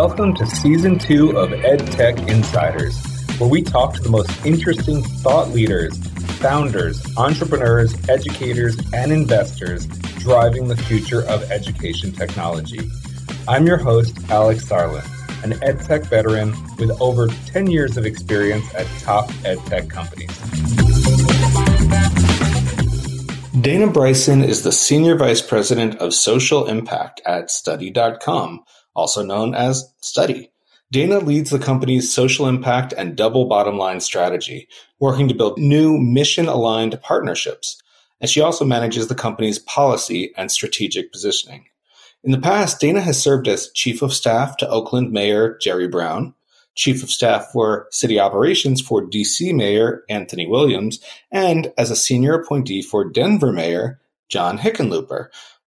Welcome to season two of EdTech Insiders, where we talk to the most interesting thought leaders, founders, entrepreneurs, educators, and investors driving the future of education technology. I'm your host, Alex Sarlin, an EdTech veteran with over 10 years of experience at top EdTech companies. Dana Bryson is the Senior Vice President of Social Impact at Study.com, also known as Study. Dana leads the company's social impact and double bottom line strategy, working to build new mission aligned partnerships. And she also manages the company's policy and strategic positioning. In the past, Dana has served as Chief of Staff to Oakland Mayor Jerry Brown, Chief of Staff for City Operations for DC Mayor Anthony Williams, and as a senior appointee for Denver Mayor John Hickenlooper.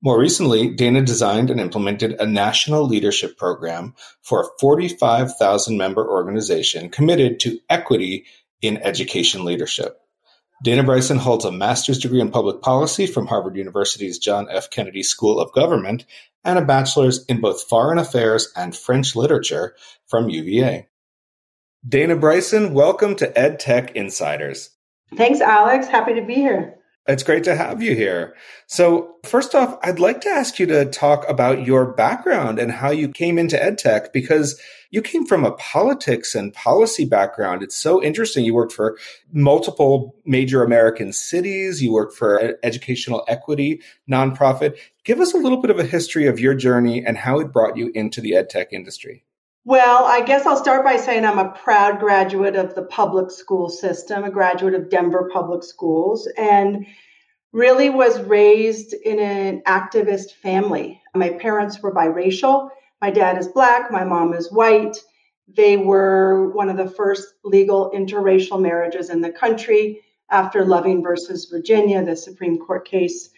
More recently, Dana designed and implemented a national leadership program for a 45,000 member organization committed to equity in education leadership. Dana Bryson holds a master's degree in public policy from Harvard University's John F. Kennedy School of Government and a bachelor's in both foreign affairs and French literature from UVA. Dana Bryson, welcome to EdTech Insiders. Thanks, Alex. Happy to be here. It's great to have you here. So, first off, I'd like to ask you to talk about your background and how you came into EdTech because you came from a politics and policy background. It's so interesting. You worked for multiple major American cities, you worked for educational equity nonprofit. Give us a little bit of a history of your journey and how it brought you into the EdTech industry. Well, I guess I'll start by saying I'm a proud graduate of the public school system, a graduate of Denver Public Schools, and really was raised in an activist family. My parents were biracial. My dad is black, my mom is white. They were one of the first legal interracial marriages in the country after Loving versus Virginia, the Supreme Court case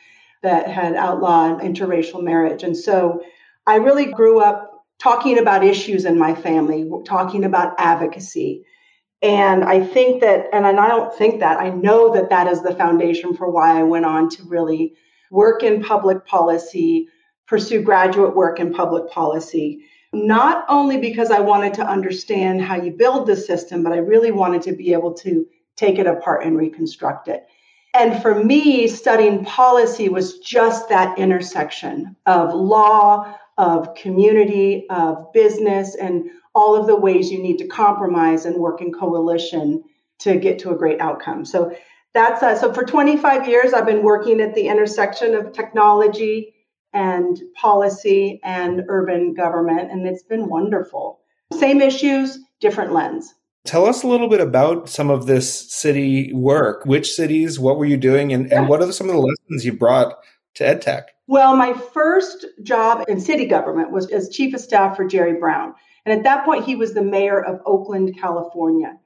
that had outlawed interracial marriage. And so I really grew up talking about issues in my family, talking about advocacy. And I think that, and I don't think that, I know that that is the foundation for why I went on to really work in public policy, pursue graduate work in public policy. Not only because I wanted to understand how you build the system, but I really wanted to be able to take it apart and reconstruct it. And for me, studying policy was just that intersection of law, of community, of business, and all of the ways you need to compromise and work in coalition to get to a great outcome. So that's uh, so for 25 years I've been working at the intersection of technology and policy and urban government and it's been wonderful. Same issues, different lens. Tell us a little bit about some of this city work. Which cities, what were you doing and, and what are some of the lessons you brought to EdTech? Well, my first job in city government was as chief of staff for Jerry Brown. And at that point, he was the mayor of Oakland, California.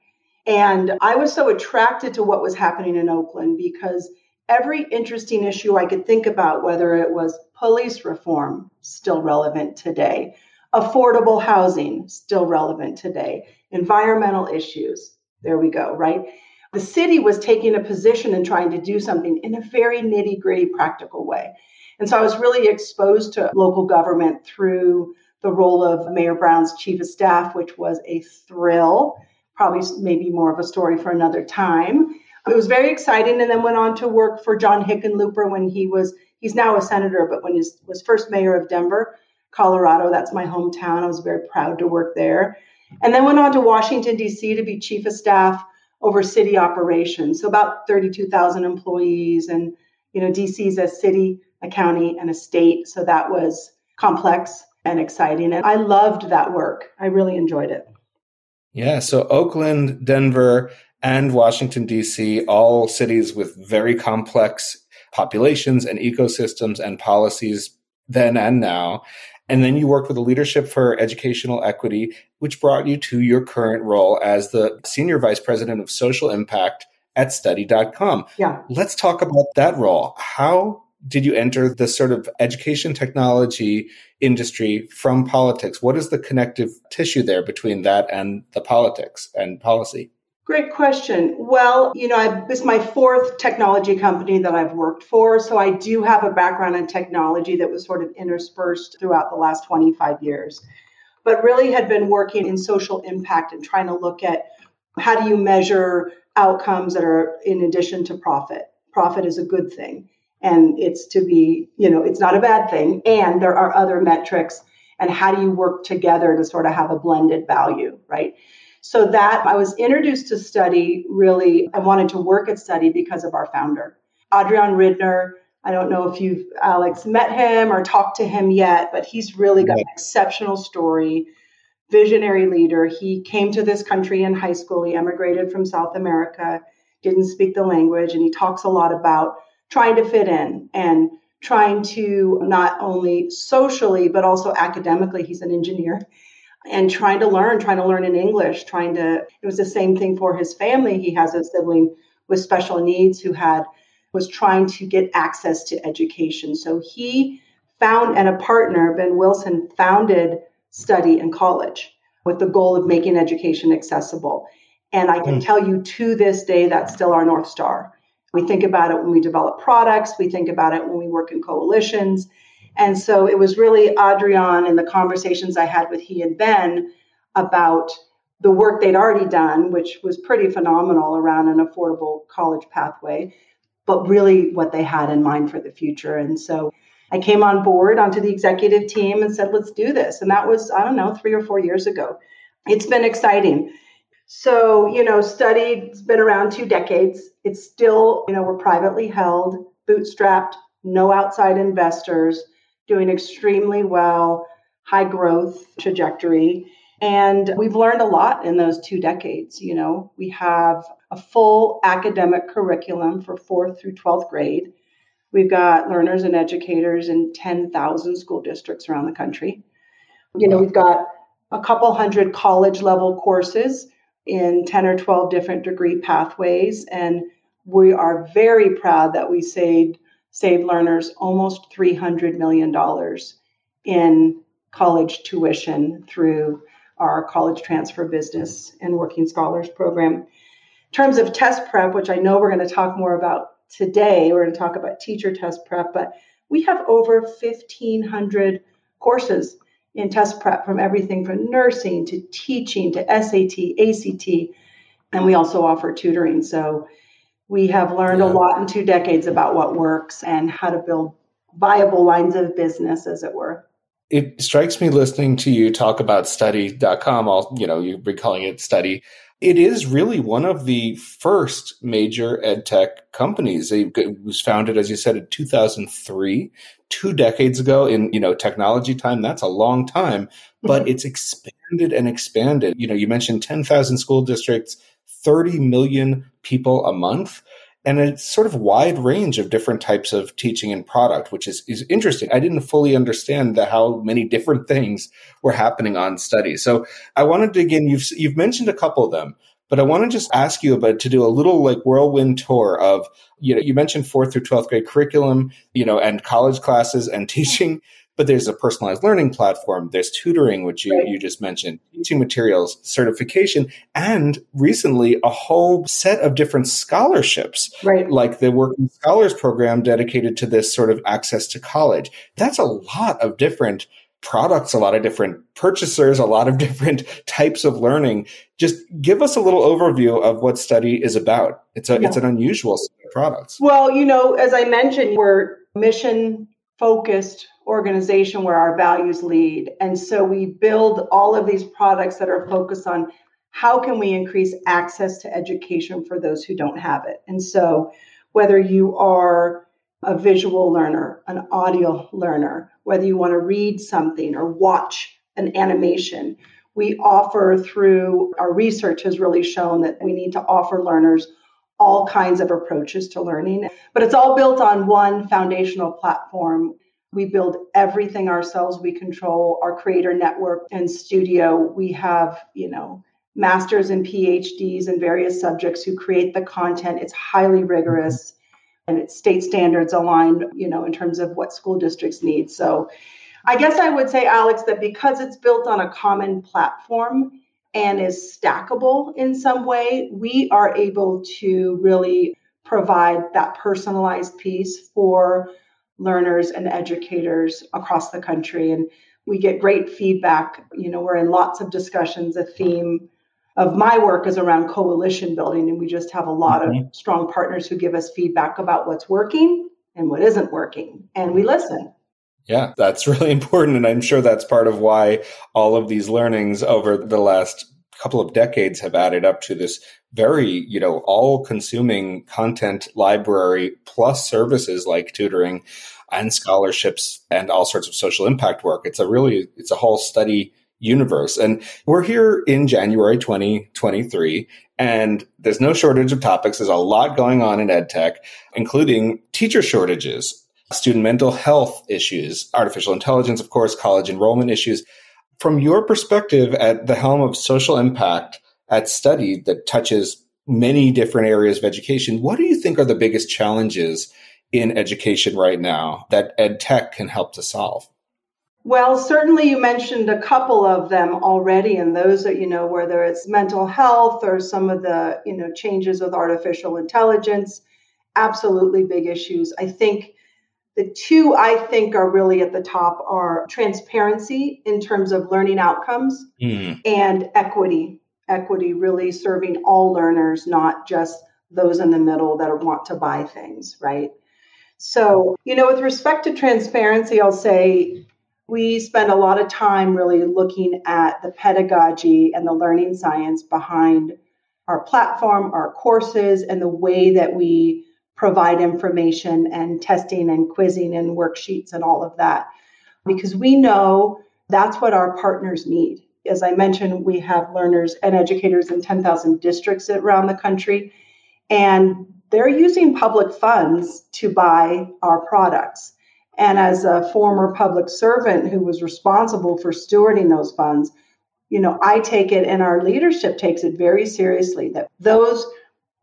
And I was so attracted to what was happening in Oakland because every interesting issue I could think about, whether it was police reform, still relevant today, affordable housing, still relevant today, environmental issues, there we go, right? The city was taking a position and trying to do something in a very nitty gritty practical way. And so I was really exposed to local government through the role of Mayor Brown's chief of staff, which was a thrill, probably maybe more of a story for another time. It was very exciting and then went on to work for John Hickenlooper when he was, he's now a senator, but when he was first mayor of Denver, Colorado, that's my hometown. I was very proud to work there. And then went on to Washington, D.C. to be chief of staff over city operations. So about 32,000 employees. And, you know, DC is a city, a county, and a state. So that was complex and exciting. And I loved that work. I really enjoyed it. Yeah. So Oakland, Denver, and Washington, D.C., all cities with very complex populations and ecosystems and policies then and now. And then you worked with the Leadership for Educational Equity, which brought you to your current role as the Senior Vice President of Social Impact at study.com. Yeah. Let's talk about that role. How did you enter the sort of education technology industry from politics? What is the connective tissue there between that and the politics and policy? Great question. Well, you know, I, this is my fourth technology company that I've worked for. So I do have a background in technology that was sort of interspersed throughout the last 25 years. but really had been working in social impact and trying to look at how do you measure outcomes that are in addition to profit. Profit is a good thing and it's to be, you know, it's not a bad thing. And there are other metrics and how do you work together to sort of have a blended value, right? So that I was introduced to study really, I wanted to work at study because of our founder, Adrian Ridner. I don't know if you've, Alex, met him or talked to him yet, but he's really got an exceptional story, visionary leader. He came to this country in high school. He emigrated from South America, didn't speak the language, and he talks a lot about trying to fit in and trying to not only socially, but also academically, he's an engineer, and trying to learn, trying to learn in English, trying to, it was the same thing for his family. He has a sibling with special needs who had, was trying to get access to education. So he found, and a partner, Ben Wilson, founded Study in College with the goal of making education accessible. And I can mm. tell you to this day, that's still our North Star. We think about it when we develop products, we think about it when we work in coalitions. And so it was really Adrian and the conversations I had with he and Ben about the work they'd already done, which was pretty phenomenal around an affordable college pathway, but really what they had in mind for the future. And so I came on board onto the executive team and said, let's do this. And that was, I don't know, three or four years ago. It's been exciting. So, you know, studied, it's been around two decades. It's still, you know, we're privately held, bootstrapped, no outside investors, doing extremely well, high growth trajectory. And we've learned a lot in those two decades. You know, we have a full academic curriculum for fourth through 12th grade. We've got learners and educators in 10,000 school districts around the country. You know, we've got a couple hundred college level courses in 10 or 12 different degree pathways. And we are very proud that we saved, saved learners almost $300 million in college tuition through our college transfer business and working scholars program. In terms of test prep, which I know we're going to talk more about today, we're going to talk about teacher test prep, but we have over 1,500 courses in test prep from everything from nursing to teaching to SAT, ACT, and we also offer tutoring. So we have learned yeah. a lot in two decades about what works and how to build viable lines of business, as it were. It strikes me listening to you talk about study.com, all you know, you've been calling it study it is really one of the first major ed tech companies. It was founded, as you said, in 2003, two decades ago in, you know, technology time. That's a long time, but mm-hmm. it's expanded and expanded. You know, you mentioned 10,000 school districts, 30 million people a month and a sort of wide range of different types of teaching and product, which is, is interesting. I didn't fully understand the, how many different things were happening on studies. So I wanted to again, you've, you've mentioned a couple of them, but I want to just ask you about to do a little like whirlwind tour of, you know, you mentioned fourth through 12th grade curriculum, you know, and college classes and teaching but there's a personalized learning platform. There's tutoring, which you, right. you just mentioned, teaching materials, certification, and recently a whole set of different scholarships, right. like the Working Scholars Program dedicated to this sort of access to college. That's a lot of different products, a lot of different purchasers, a lot of different types of learning. Just give us a little overview of what study is about. It's a yeah. it's an unusual set of products. Well, you know, as I mentioned, we're mission focused organization where our values lead. And so we build all of these products that are focused on how can we increase access to education for those who don't have it. And so whether you are a visual learner, an audio learner, whether you want to read something or watch an animation, we offer through our research has really shown that we need to offer learners all kinds of approaches to learning, but it's all built on one foundational platform we build everything ourselves. We control our creator network and studio. We have, you know, masters and PhDs in various subjects who create the content. It's highly rigorous and it's state standards aligned, you know, in terms of what school districts need. So I guess I would say, Alex, that because it's built on a common platform and is stackable in some way, we are able to really provide that personalized piece for learners and educators across the country. And we get great feedback. You know, we're in lots of discussions. A theme of my work is around coalition building, and we just have a lot mm-hmm. of strong partners who give us feedback about what's working and what isn't working, and we listen. Yeah, that's really important. And I'm sure that's part of why all of these learnings over the last couple of decades have added up to this very, you know, all consuming content library plus services like tutoring and scholarships and all sorts of social impact work. It's a really, it's a whole study universe. And we're here in January 2023, and there's no shortage of topics. There's a lot going on in ed tech, including teacher shortages, student mental health issues, artificial intelligence, of course, college enrollment issues. From your perspective at the helm of social impact at study that touches many different areas of education, what do you think are the biggest challenges in education right now that ed tech can help to solve? Well, certainly you mentioned a couple of them already, and those that you know, whether it's mental health or some of the, you know, changes with artificial intelligence, absolutely big issues. I think the two I think are really at the top are transparency in terms of learning outcomes mm. and equity. Equity really serving all learners, not just those in the middle that want to buy things, right? So, you know, with respect to transparency, I'll say we spend a lot of time really looking at the pedagogy and the learning science behind our platform, our courses, and the way that we provide information and testing and quizzing and worksheets and all of that. Because we know that's what our partners need. As I mentioned, we have learners and educators in 10,000 districts around the country, and they're using public funds to buy our products. And as a former public servant who was responsible for stewarding those funds, you know, I take it and our leadership takes it very seriously that those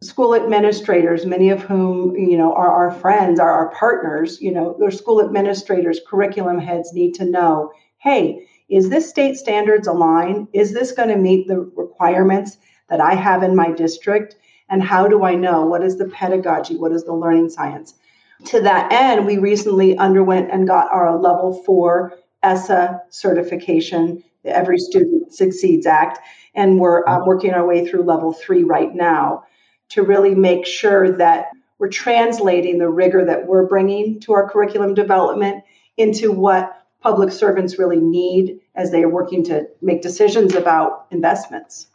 school administrators, many of whom, you know, are our friends, are our partners, you know, their school administrators, curriculum heads need to know, hey, is this state standards align? Is this going to meet the requirements that I have in my district? And how do I know? What is the pedagogy? What is the learning science? To that end, we recently underwent and got our level four ESSA certification, the Every Student Succeeds Act, and we're uh, working our way through level three right now to really make sure that we're translating the rigor that we're bringing to our curriculum development into what public servants really need as they are working to make decisions about investments.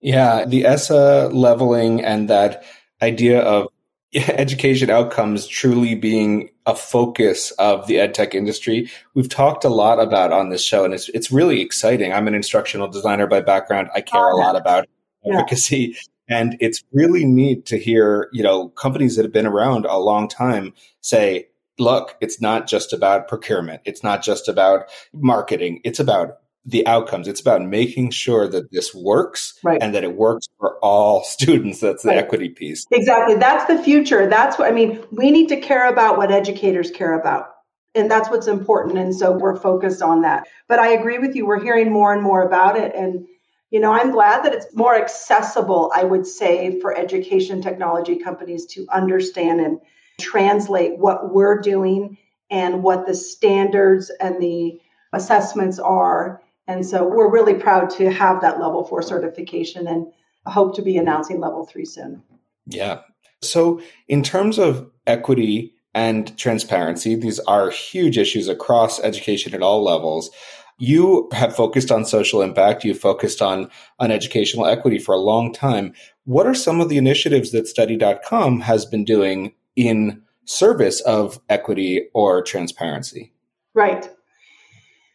Yeah, the ESSA leveling and that idea of education outcomes truly being a focus of the ed tech industry. We've talked a lot about on this show, and it's it's really exciting. I'm an instructional designer by background. I care oh, a lot about advocacy, yeah. And it's really neat to hear you know companies that have been around a long time say, "Look, it's not just about procurement. It's not just about marketing. It's about the outcomes. It's about making sure that this works right. and that it works for all students. That's the right. equity piece. Exactly. That's the future. That's what I mean. We need to care about what educators care about. And that's what's important. And so we're focused on that. But I agree with you. We're hearing more and more about it. And, you know, I'm glad that it's more accessible, I would say, for education technology companies to understand and translate what we're doing and what the standards and the assessments are and so we're really proud to have that level four certification and hope to be announcing level three soon. Yeah. So, in terms of equity and transparency, these are huge issues across education at all levels. You have focused on social impact. You've focused on, on educational equity for a long time. What are some of the initiatives that study.com has been doing in service of equity or transparency? Right.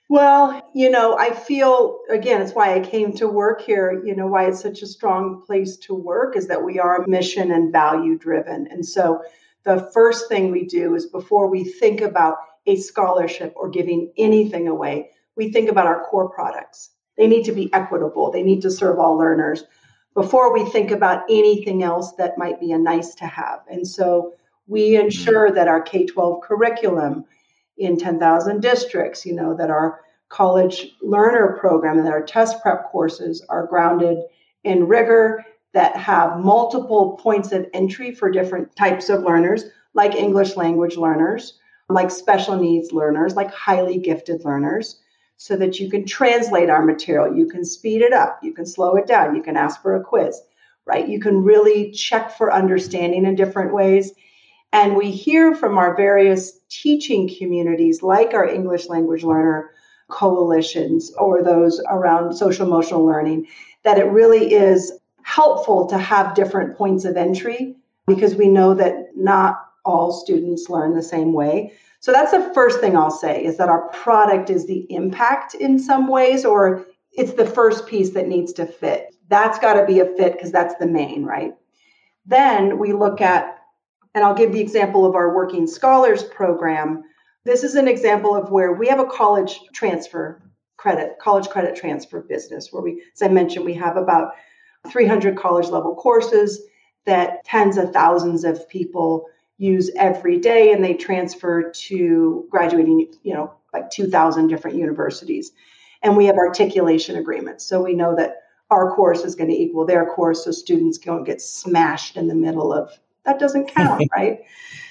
Well, you know, I feel again, it's why I came to work here. You know, why it's such a strong place to work is that we are mission and value driven. And so the first thing we do is before we think about a scholarship or giving anything away, we think about our core products. They need to be equitable, they need to serve all learners before we think about anything else that might be a nice to have. And so we mm-hmm. ensure that our K 12 curriculum in 10,000 districts, you know, that our college learner program and that our test prep courses are grounded in rigor that have multiple points of entry for different types of learners, like English language learners, like special needs learners, like highly gifted learners. So that you can translate our material. You can speed it up, you can slow it down, you can ask for a quiz, right? You can really check for understanding in different ways. And we hear from our various teaching communities, like our English language learner coalitions or those around social emotional learning, that it really is helpful to have different points of entry because we know that not all students learn the same way. So that's the first thing I'll say is that our product is the impact in some ways, or it's the first piece that needs to fit. That's got to be a fit because that's the main, right? Then we look at, and I'll give the example of our Working Scholars program. This is an example of where we have a college transfer credit, college credit transfer business, where we, as I mentioned, we have about 300 college level courses that tens of thousands of people use every day and they transfer to graduating, you know, like 2,000 different universities. And we have articulation agreements. So we know that our course is going to equal their course so students don't get smashed in the middle of that doesn't count, right?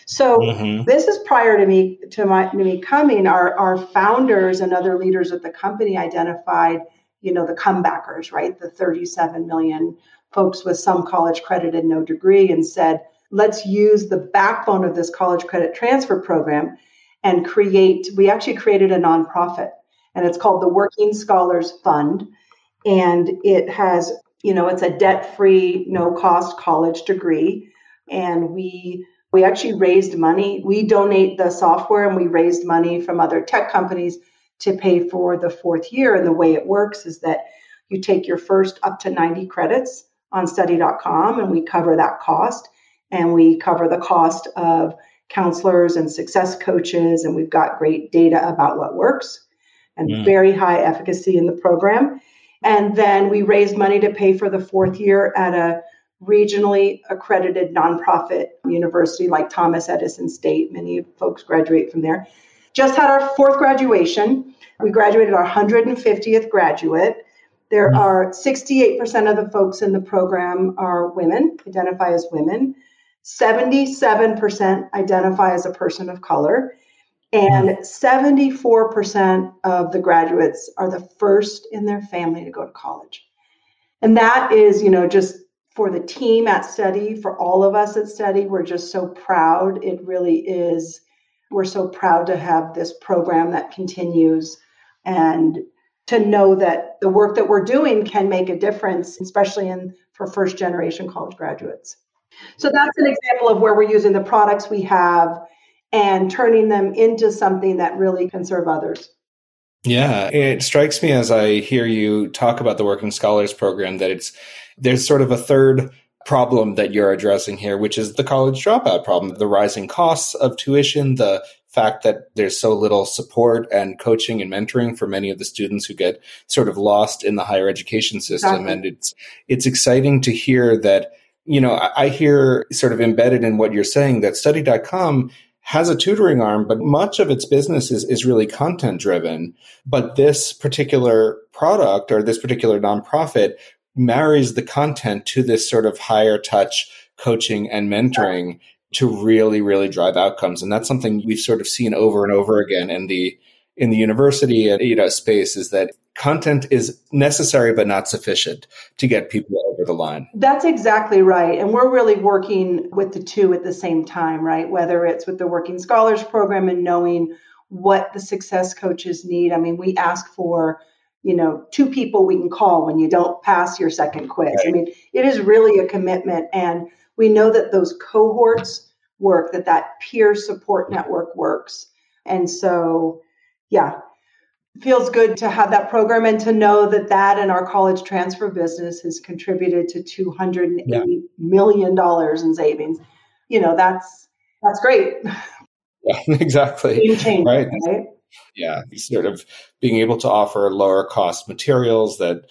So mm-hmm. this is prior to me to my to me coming. Our our founders and other leaders at the company identified, you know, the comebackers, right? The 37 million folks with some college credit and no degree, and said, let's use the backbone of this college credit transfer program and create, we actually created a nonprofit and it's called the Working Scholars Fund. And it has, you know, it's a debt free, no cost college degree. And we, we actually raised money. We donate the software and we raised money from other tech companies to pay for the fourth year. And the way it works is that you take your first up to 90 credits on study.com and we cover that cost and we cover the cost of counselors and success coaches and we've got great data about what works and mm. very high efficacy in the program. And then we raised money to pay for the fourth year at a regionally accredited nonprofit university like thomas edison state. Many folks graduate from there. Just had our fourth graduation. We graduated our 150th graduate. There mm. are 68% of the folks in the program are women identify as women 77% identify as a person of color, and hmm. 74% of the graduates are the first in their family to go to college. And that is, you know, just for the team at Study, for all of us at Study, we're just so proud. It really is. We're so proud to have this program that continues and to know that the work that we're doing can make a difference, especially in for first generation college graduates. So that's an example of where we're using the products we have and turning them into something that really can serve others. Yeah, it strikes me as I hear you talk about the Working Scholars program that it's there's sort of a third problem that you're addressing here, which is the college dropout problem, the rising costs of tuition, the fact that there's so little support and coaching and mentoring for many of the students who get sort of lost in the higher education system. Exactly. And it's it's exciting to hear that you know, I hear sort of embedded in what you're saying that study.com has a tutoring arm, but much of its business is, is really content driven. But this particular product or this particular nonprofit marries the content to this sort of higher touch coaching and mentoring to really, really drive outcomes. And that's something we've sort of seen over and over again in the in the university and you know space is that content is necessary but not sufficient to get people over the line. That's exactly right. And we're really working with the two at the same time, right? Whether it's with the Working Scholars Program and knowing what the success coaches need. I mean, we ask for, you know, two people we can call when you don't pass your second quiz. Right. I mean, it is really a commitment. And we know that those cohorts work, that that peer support network works. And so, yeah, feels good to have that program and to know that that and our college transfer business has contributed to two hundred and eighty yeah. million dollars in savings. You know, that's that's great. Yeah, exactly. right. right? Yeah, sort of being able to offer lower cost materials that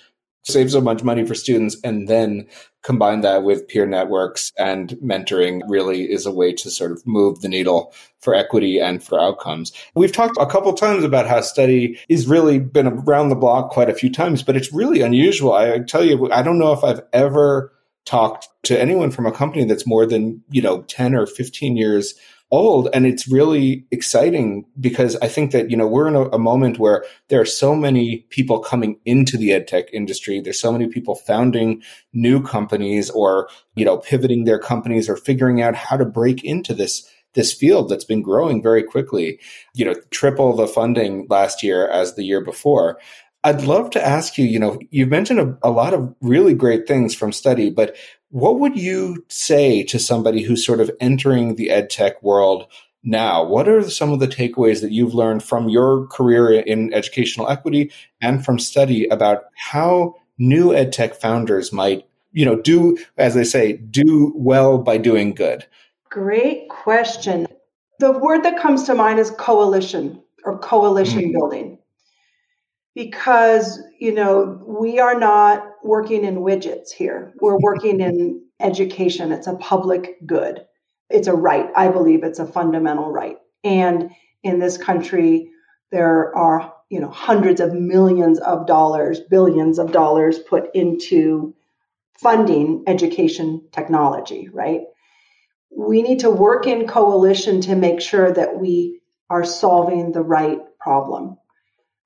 save so much money for students and then combine that with peer networks and mentoring really is a way to sort of move the needle for equity and for outcomes. We've talked a couple times about how study is really been around the block quite a few times, but it's really unusual. I tell you, I don't know if I've ever talked to anyone from a company that's more than, you know, 10 or 15 years old. And it's really exciting because I think that, you know, we're in a, a moment where there are so many people coming into the ed tech industry. There's so many people founding new companies or, you know, pivoting their companies or figuring out how to break into this this field that's been growing very quickly, you know, triple the funding last year as the year before. I'd love to ask you, you know, you've mentioned a, a, lot of really great things from study, but what would you say to somebody who's sort of entering the ed tech world now? What are some of the takeaways that you've learned from your career in educational equity and from study about how new ed tech founders might, you know, do, as they say, do well by doing good? Great question. The word that comes to mind is coalition or coalition mm-hmm. building. Because, you know, we are not working in widgets here. We're working in education. It's a public good. It's a right. I believe it's a fundamental right. And in this country, there are, you know, hundreds of millions of dollars, billions of dollars put into funding education technology, right? we need to work in coalition to make sure that we are solving the right problem.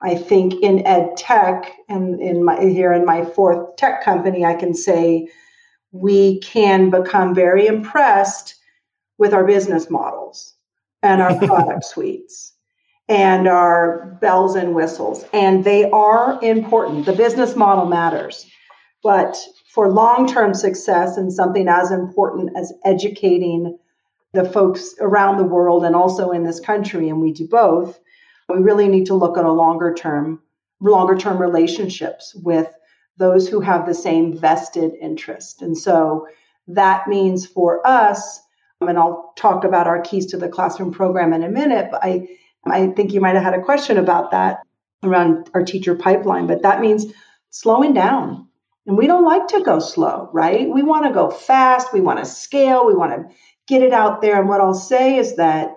I think in ed tech and in my here in my fourth tech company, I can say we can become very impressed with our business models and our product suites and our bells and whistles. And they are important. The business model matters. But for long term success and something as important as educating the folks around the world and also in this country, and we do both, we really need to look at a longer term, longer term relationships with those who have the same vested interest. And so that means for us, and I'll talk about our keys to the classroom program in a minute, but I, I think you might have had a question about that around our teacher pipeline, but that means slowing down and we don't like to go slow, right? We want to go fast. We want to scale. We want to get it out there. And what I'll say is that,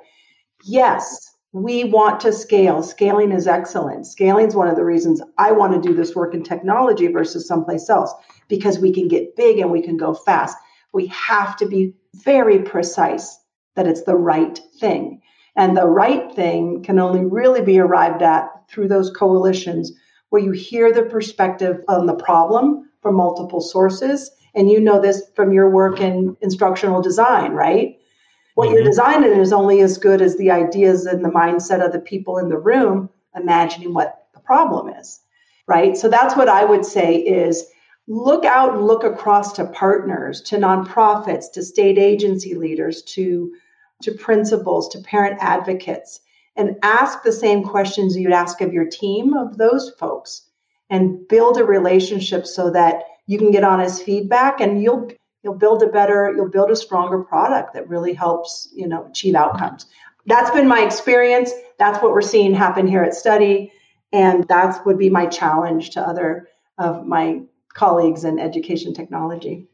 yes, we want to scale. Scaling is excellent. Scaling is one of the reasons I want to do this work in technology versus someplace else because we can get big and we can go fast. We have to be very precise that it's the right thing. And the right thing can only really be arrived at through those coalitions where you hear the perspective on the problem from multiple sources. And you know this from your work in instructional design, right? What mm-hmm. you're designing is only as good as the ideas and the mindset of the people in the room imagining what the problem is, right? So that's what I would say is look out and look across to partners, to nonprofits, to state agency leaders, to to principals, to parent advocates, and ask the same questions you'd ask of your team of those folks and build a relationship so that you can get honest feedback and you'll you'll build a better you'll build a stronger product that really helps you know achieve outcomes. That's been my experience. That's what we're seeing happen here at study. And that would be my challenge to other of my colleagues in education technology.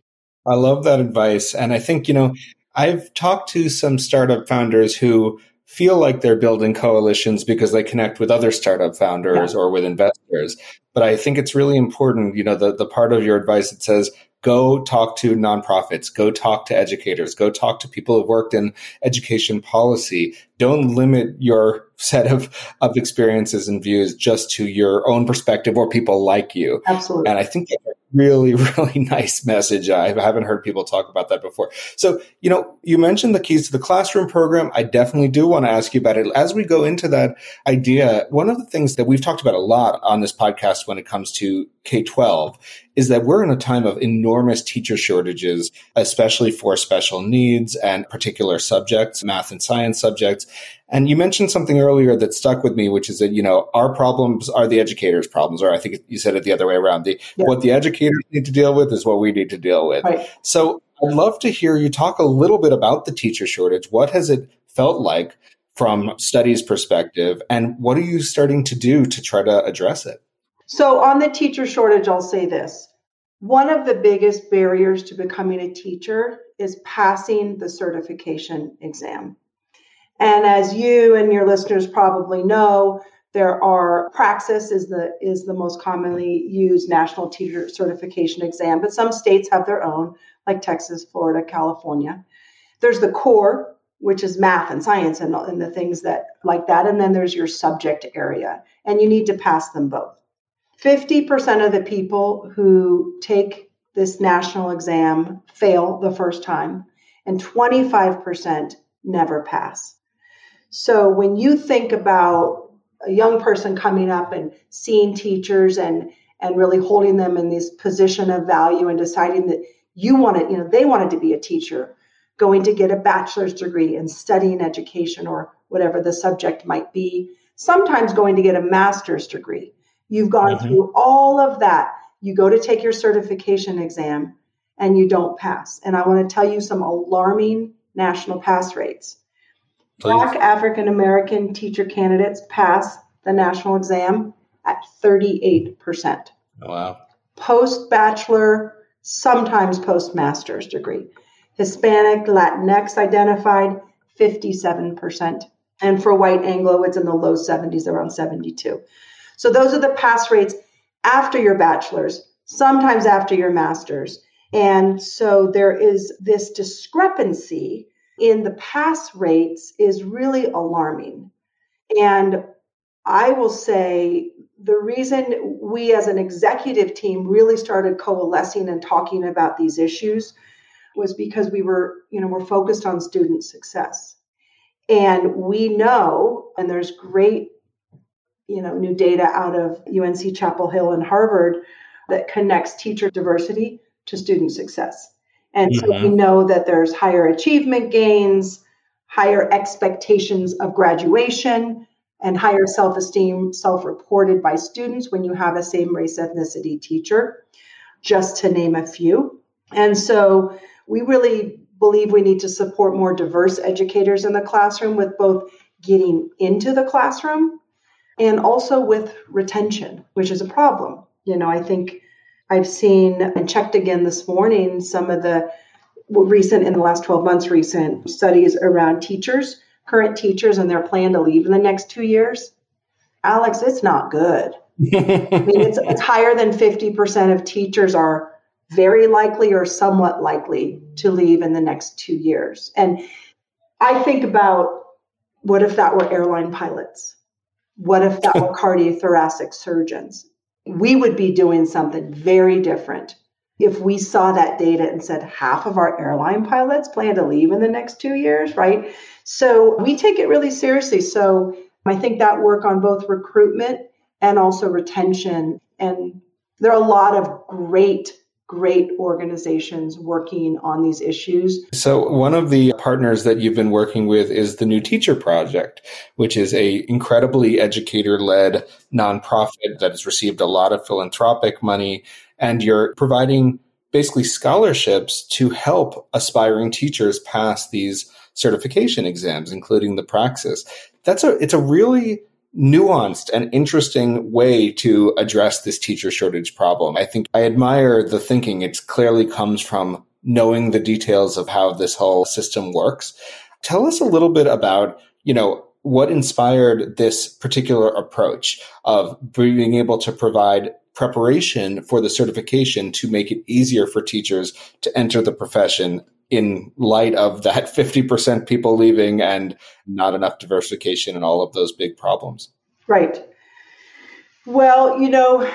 I love that advice. And i think you know i've talked to some startup founders who feel like they're building coalitions because they connect with other startup founders yeah. or with investors. But I think it's really important, you know, the, the part of your advice that says, go talk to nonprofits, go talk to educators, go talk to people who've worked in education policy. Don't limit your set of, of experiences and views just to your own perspective or people like you. Absolutely. And I think that's a really, really nice message. I haven't heard people talk about that before. So, you know, you mentioned the keys to the classroom program. I definitely do want to ask you about it. As we go into that idea, one of the things that we've talked about a lot on this podcast when it comes to K 12 is that we're in a time of enormous teacher shortages, especially for special needs and particular subjects, math and science subjects. And you mentioned something earlier that stuck with me, which is that, you know, our problems are the educators' problems, or I think you said it the other way around. The, yeah. What the educators need to deal with is what we need to deal with. Right. So I'd love to hear you talk a little bit about the teacher shortage. What has it felt like from studies perspective? And what are you starting to do to try to address it? So on the teacher shortage, I'll say this. One of the biggest barriers to becoming a teacher is passing the certification exam. And as you and your listeners probably know, there are Praxis is the is the most commonly used national teacher certification exam, but some states have their own, like Texas, Florida, California. There's the core, which is math and science and, and the things that like that. And then there's your subject area, and you need to pass them both. 50% of the people who take this national exam fail the first time, and 25% never pass. So when you think about a young person coming up and seeing teachers and and really holding them in this position of value and deciding that you wanted, you know, they wanted to be a teacher, going to get a bachelor's degree and studying education or whatever the subject might be, sometimes going to get a master's degree. You've gone mm-hmm. through all of that. You go to take your certification exam and you don't pass. And I want to tell you some alarming national pass rates. Please. Black African American teacher candidates pass the national exam at 38%. wow. Post bachelor, sometimes post master's degree. Hispanic, Latinx identified, 57%. And for white Anglo, it's in the low 70s, around 72. So those are the pass rates after your bachelor's, sometimes after your master's. And so there is this discrepancy in the pass rates is really alarming. And I will say the reason we as an executive team really started coalescing and talking about these issues was because we were, you know, we're focused on student success. And we know, and there's great, you know, new data out of UNC Chapel Hill and Harvard that connects teacher diversity to student success. And mm-hmm. so we mm-hmm. know that there's higher achievement gains, higher expectations of graduation, and higher self esteem self reported by students when you have a same race ethnicity teacher, just to name a few. And so we really believe we need to support more diverse educators in the classroom with both getting into the classroom and also with retention, which is a problem. You know, I think I've seen and checked again this morning some of the recent, in the last 12 months, recent studies around teachers current teachers and their plan to leave in the next two years, Alex, it's not good. I mean, it's, it's higher than 50% of teachers are very likely or somewhat likely to leave in the next two years. And I think about what if that were airline pilots? What if that were cardiothoracic surgeons? We would be doing something very different if we saw that data and said half of our airline pilots plan to leave in the next two years, right? So we take it really seriously. So I think that work on both recruitment and also retention. And there are a lot of great great organizations working on these issues. So one of the partners that you've been working with is the New Teacher Project, which is a incredibly educator-led nonprofit that has received a lot of philanthropic money and you're providing basically scholarships to help aspiring teachers pass these certification exams, including the praxis. That's a, it's a really nuanced and interesting way to address this teacher shortage problem. I think I admire the thinking. It clearly comes from knowing the details of how this whole system works. Tell us a little bit about, you know, what inspired this particular approach of being able to provide preparation for the certification to make it easier for teachers to enter the profession in light of that 50% people leaving and not enough diversification and all of those big problems. Right. Well, you know,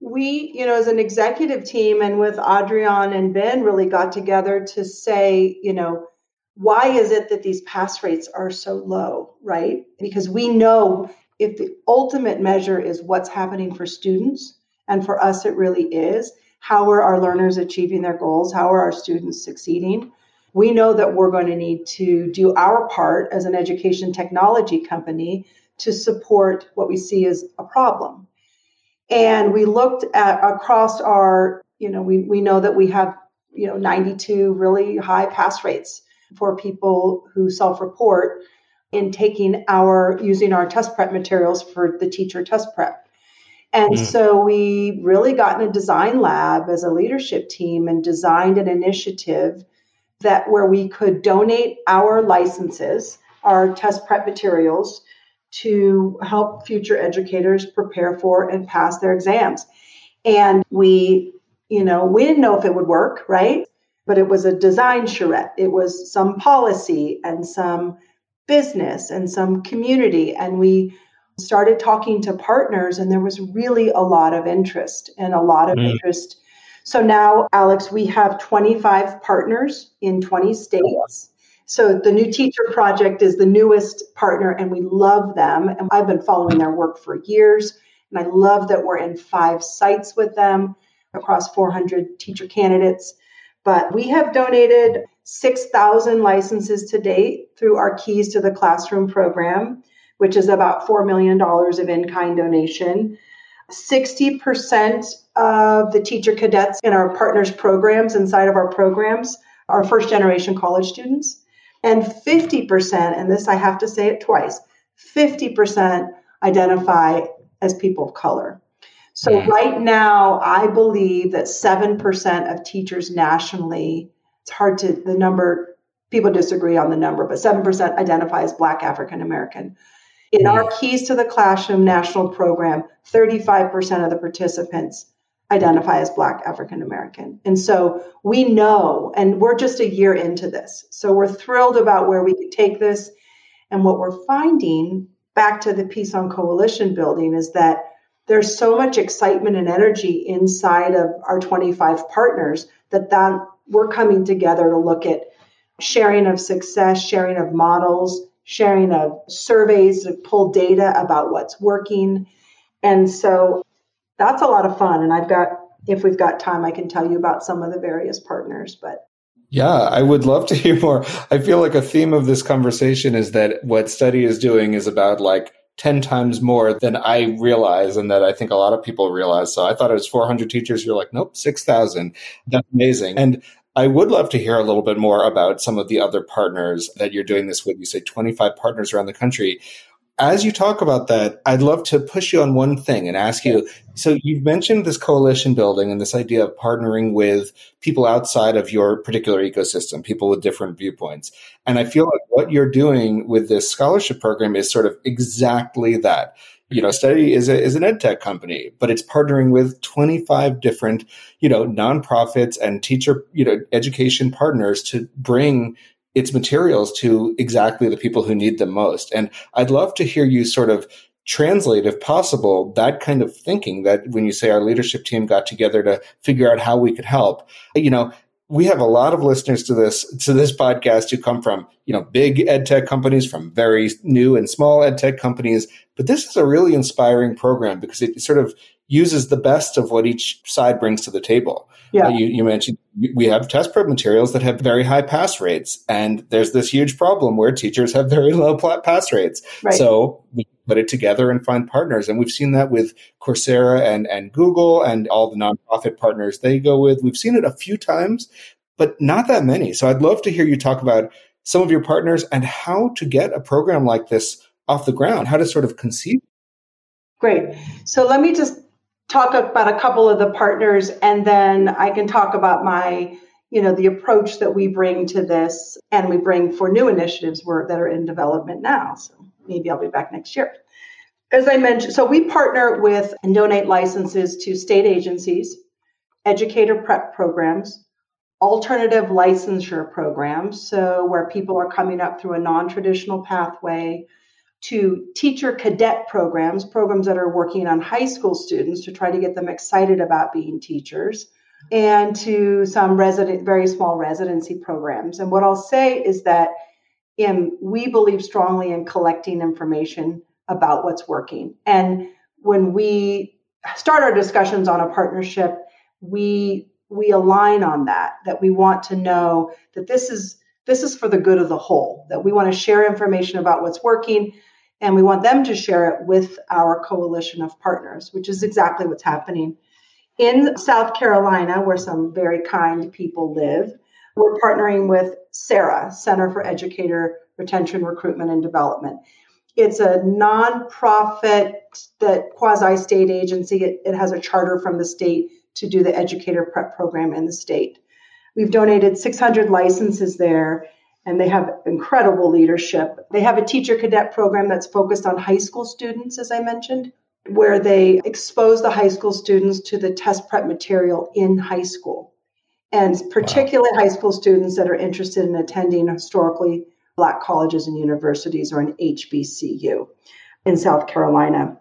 we, you know, as an executive team and with Adrian and Ben really got together to say, you know, why is it that these pass rates are so low, right? Because we know if the ultimate measure is what's happening for students, and for us it really is, how are our learners achieving their goals? How are our students succeeding? We know that we're going to need to do our part as an education technology company to support what we see as a problem. And we looked at across our, you know, we, we know that we have, you know, 92 really high pass rates for people who self report in taking our using our test prep materials for the teacher test prep. And mm. so we really got in a design lab as a leadership team and designed an initiative that where we could donate our licenses, our test prep materials to help future educators prepare for and pass their exams. And we, you know, we didn't know if it would work, right? but it was a design charrette. It was some policy and some business and some community. And we started talking to partners, and there was really a lot of interest and a lot of mm. interest. So now, Alex, we have 25 partners in 20 states. So the New Teacher Project is the newest partner, and we love them. And I've been following their work for years. And I love that we're in five sites with them across 400 teacher candidates. But we have donated 6,000 licenses to date through our Keys to the Classroom program, which is about $4 million of in kind donation. 60% of the teacher cadets in our partners programs inside of our programs are first generation college students. And 50%, and this I have to say it twice 50% identify as people of color. So, yeah. right now, I believe that 7% of teachers nationally, it's hard to, the number, people disagree on the number, but 7% identify as Black African American. In yeah. our mm. Keys to the Classroom national program, 35% of the participants identify as Black African American. And so we know, and we're just a year into this. So we're thrilled about where we could take this. And what we're finding back to the piece on Coalition building is that there's so much excitement and energy inside of our 25 partners that that we're coming together to look at sharing of success, sharing of models, sharing of surveys to pull data about what's working. And so that's a lot of fun. And I've got, if we've got time, I can tell you about some of the various partners, but yeah, I would love to hear more. I feel like a theme of this conversation is that what study is doing is about like 10 times more than I realize and that I think a lot of people realize. So I thought it was 400 teachers. You're like, nope, 6,000. That's amazing. And I would love to hear a little bit more about some of the other partners that you're doing this with. You say 25 partners around the country as you talk about that, I'd love to push you on one thing and ask you. So you've mentioned this coalition building and this idea of partnering with people outside of your particular ecosystem, people with different viewpoints. And I feel like what you're doing with this scholarship program is sort of exactly that. You know, Study is a, is an ed tech company, but it's partnering with 25 different, you know, nonprofits and teacher, you know, education partners to bring its materials to exactly the people who need them most. And I'd love to hear you sort of translate, if possible, that kind of thinking that when you say our leadership team got together to figure out how we could help, you know, we have a lot of listeners to this to this podcast who come from you know big ed tech companies from very new and small ed tech companies but this is a really inspiring program because it sort of uses the best of what each side brings to the table yeah. Uh, you, you mentioned we have test prep materials that have very high pass rates, and there's this huge problem where teachers have very low pass rates. Right. So we put it together and find partners, and we've seen that with Coursera and and Google and all the nonprofit partners they go with. We've seen it a few times, but not that many. So I'd love to hear you talk about some of your partners and how to get a program like this off the ground, how to sort of conceive. Great. So let me just talk about a couple of the partners and then I can talk about my you know the approach that we bring to this and we bring for new initiatives that are in development now so maybe I'll be back next year as I mentioned so we partner with and donate licenses to state agencies educator prep programs alternative licensure programs so where people are coming up through a non-traditional pathway to teacher cadet programs, programs that are working on high school students to try to get them excited about being teachers, and to some resident, very small residency programs. And what I'll say is that in, we believe strongly in collecting information about what's working. And when we start our discussions on a partnership, we we align on that that we want to know that this is this is for the good of the whole that we want to share information about what's working and we want them to share it with our coalition of partners, which is exactly what's happening. In South Carolina, where some very kind people live, we're partnering with CERRA, Center for Educator Retention, Recruitment, and Development. It's a nonprofit that quasi state agency. It, it has a charter from the state to do the educator prep program in the state. We've donated 600 licenses there and they have incredible leadership. They have a teacher cadet program that's focused on high school students, as I mentioned, where they expose the high school students to the test prep material in high school. And particularly wow. high school students that are interested in attending historically black colleges and universities or an HBCU in South Carolina.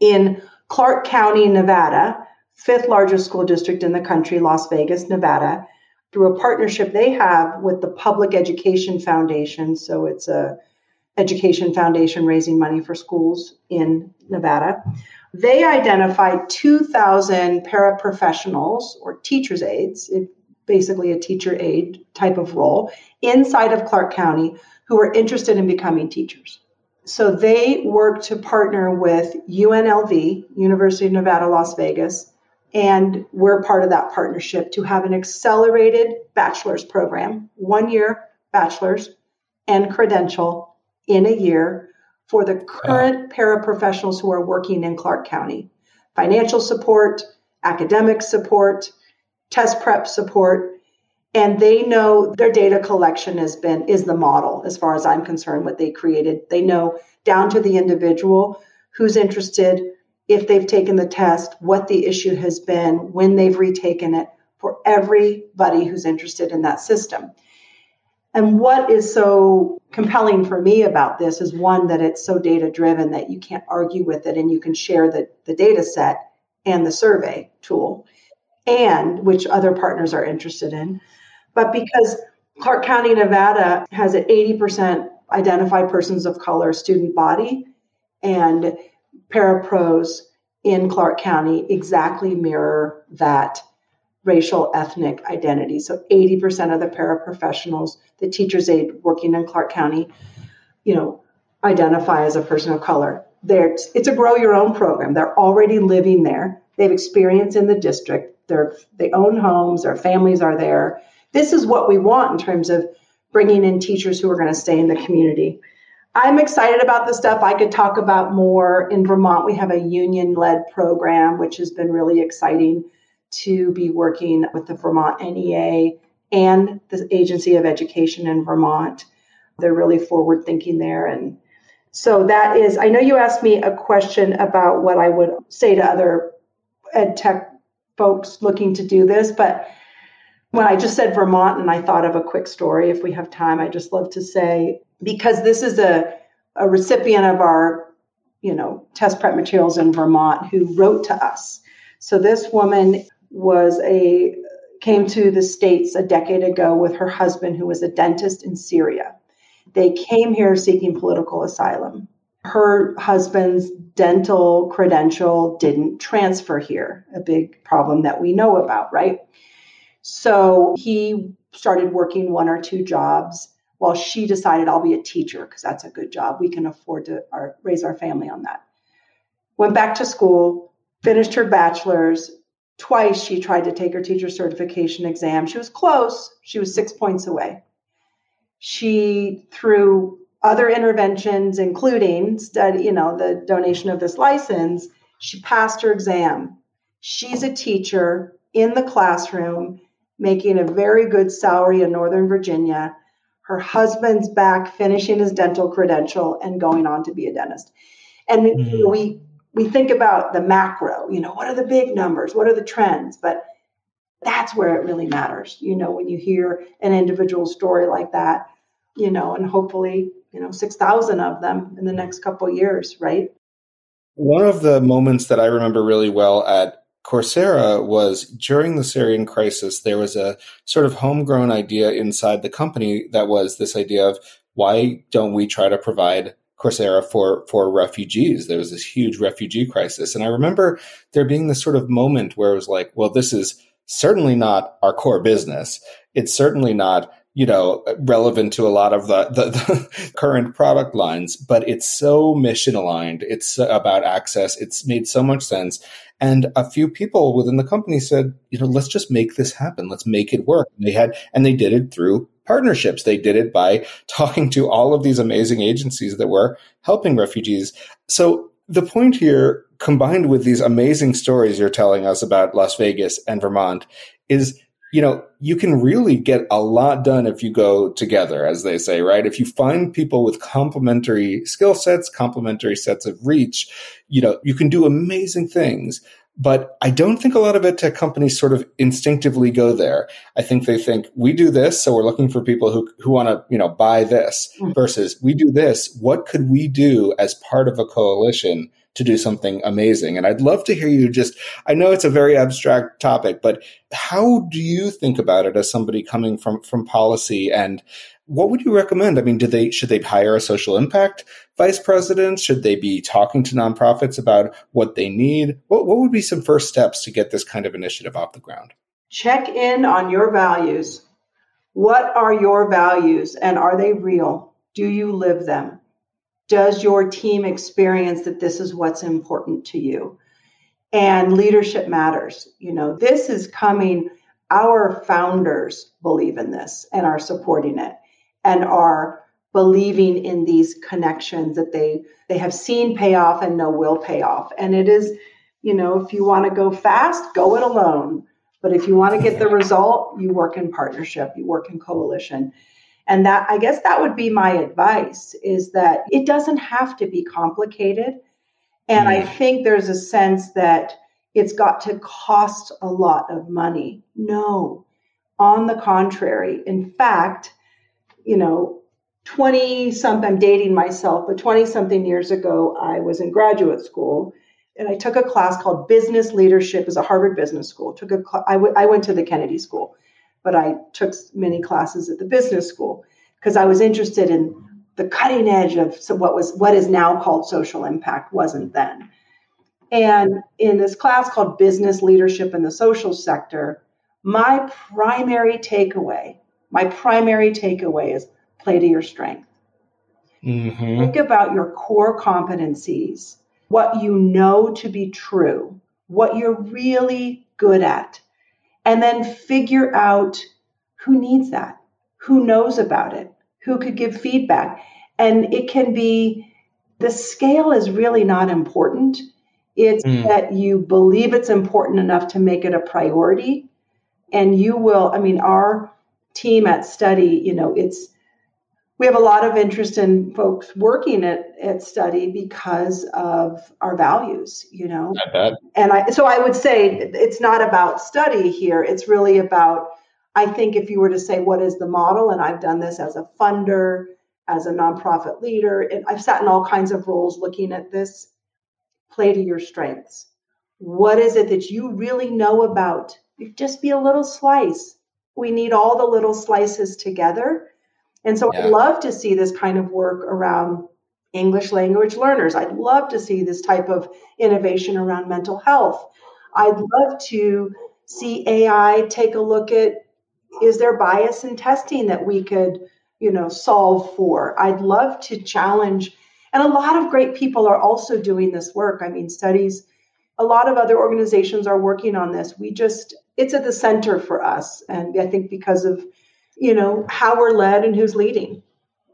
In Clark County, Nevada, fifth largest school district in the country, Las Vegas, Nevada, through a partnership they have with the Public Education Foundation. So it's a education foundation raising money for schools in Nevada. They identified 2,000 paraprofessionals or teachers' aides, basically a teacher aide type of role, inside of Clark County who were interested in becoming teachers. So they worked to partner with UNLV, University of Nevada, Las Vegas, and we're part of that partnership to have an accelerated bachelor's program, one year bachelor's and credential in a year for the current wow. paraprofessionals who are working in Clark County. Financial support, academic support, test prep support, and they know their data collection has been is the model as far as I'm concerned what they created. They know down to the individual who's interested, if they've taken the test, what the issue has been, when they've retaken it for everybody who's interested in that system. And what is so compelling for me about this is one that it's so data driven that you can't argue with it and you can share the, the data set and the survey tool and which other partners are interested in. But because Clark County, Nevada has an 80% identified persons of color student body and parapros in Clark County exactly mirror that racial ethnic identity. So 80% of the paraprofessionals, the teacher's aide working in Clark County, you know, identify as a person of color. It's a grow your own program. They're already living there. They've experience in the district. They're, they own homes. Their families are there. This is what we want in terms of bringing in teachers who are going to stay in the community. I'm excited about the stuff. I could talk about more. In Vermont, we have a union led program, which has been really exciting to be working with the Vermont NEA and the Agency of Education in Vermont. They're really forward thinking there. And so that is, I know you asked me a question about what I would say to other ed tech folks looking to do this, but when I just said Vermont and I thought of a quick story, if we have time, I just love to say, because this is a, a recipient of our, you know, test prep materials in Vermont who wrote to us. So this woman was a came to the states a decade ago with her husband who was a dentist in Syria. They came here seeking political asylum. Her husband's dental credential didn't transfer here, a big problem that we know about, right? So he started working one or two jobs while she decided I'll be a teacher because that's a good job. We can afford to our, raise our family on that. Went back to school, finished her bachelor's. Twice she tried to take her teacher certification exam. She was close. She was six points away. She, through other interventions, including study, you know, the donation of this license, she passed her exam. She's a teacher in the classroom making a very good salary in Northern Virginia. Her husband's back finishing his dental credential and going on to be a dentist. And mm-hmm. we we think about the macro, you know, what are the big numbers? What are the trends? But that's where it really matters, you know, when you hear an individual story like that, you know, and hopefully, you know, 6,000 of them in the mm-hmm. next couple years, right? One of the moments that I remember really well at Coursera was during the Syrian crisis, there was a sort of homegrown idea inside the company that was this idea of why don't we try to provide Coursera for for refugees. There was this huge refugee crisis, and I remember there being this sort of moment where it was like, well, this is certainly not our core business. It's certainly not you know relevant to a lot of the, the, the current product lines, but it's so mission aligned. It's about access. It's made so much sense, and a few people within the company said, you know, let's just make this happen. Let's make it work. And they had, and they did it through partnerships. They did it by talking to all of these amazing agencies that were helping refugees. So the point here, combined with these amazing stories you're telling us about Las Vegas and Vermont, is you know, you can really get a lot done if you go together, as they say, right? If you find people with complementary skill sets, complementary sets of reach, you know, you can do amazing things. But I don't think a lot of ed tech companies sort of instinctively go there. I think they think we do this, so we're looking for people who, who want to, you know, buy this mm-hmm. versus we do this. What could we do as part of a coalition to do something amazing? And I'd love to hear you just, I know it's a very abstract topic, but how do you think about it as somebody coming from, from policy and what would you recommend? I mean, do they should they hire a social impact vice president? Should they be talking to nonprofits about what they need? What what would be some first steps to get this kind of initiative off the ground? Check in on your values. What are your values and are they real? Do you live them? Does your team experience that this is what's important to you? And leadership matters. You know, this is coming our founders believe in this and are supporting it and are believing in these connections that they they have seen pay off and know will pay off and it is you know if you want to go fast go it alone but if you want to get the result you work in partnership you work in coalition and that i guess that would be my advice is that it doesn't have to be complicated. And i mm. think there's a sense that it's got to cost a lot of money. No. On the contrary. In fact you know, 20 something, I'm dating myself, but 20 something years ago, I was in graduate school and I took a class called Business Leadership as a Harvard Business School. Took a I, w- I went to the Kennedy School, but I took many classes at the business school because I was interested in the cutting edge of so what was what is now called social impact wasn't then. And in this class called Business Leadership in the Social Sector, my primary takeaway my primary takeaway is play to your strength. Mm-hmm. Think about your core competencies, what you know to be true, what you're really good at, and then figure out who needs that, who knows about it, who could give feedback. And it can be the scale is really not important. It's mm. that you believe it's important enough to make it a priority. And you will, I mean, our team at study, you know, it's we have a lot of interest in folks working at, at study because of our values, you know. And I so I would say it's not about study here. It's really about I think if you were to say what is the model, and I've done this as a funder, as a nonprofit leader, and I've sat in all kinds of roles looking at this. Play to your strengths. What is it that you really know about? Just be a little slice we need all the little slices together. And so yeah. I'd love to see this kind of work around English language learners. I'd love to see this type of innovation around mental health. I'd love to see AI take a look at is there bias in testing that we could, you know, solve for. I'd love to challenge and a lot of great people are also doing this work. I mean, studies a lot of other organizations are working on this. We just, it's at the center for us. And I think because of, you know, how we're led and who's leading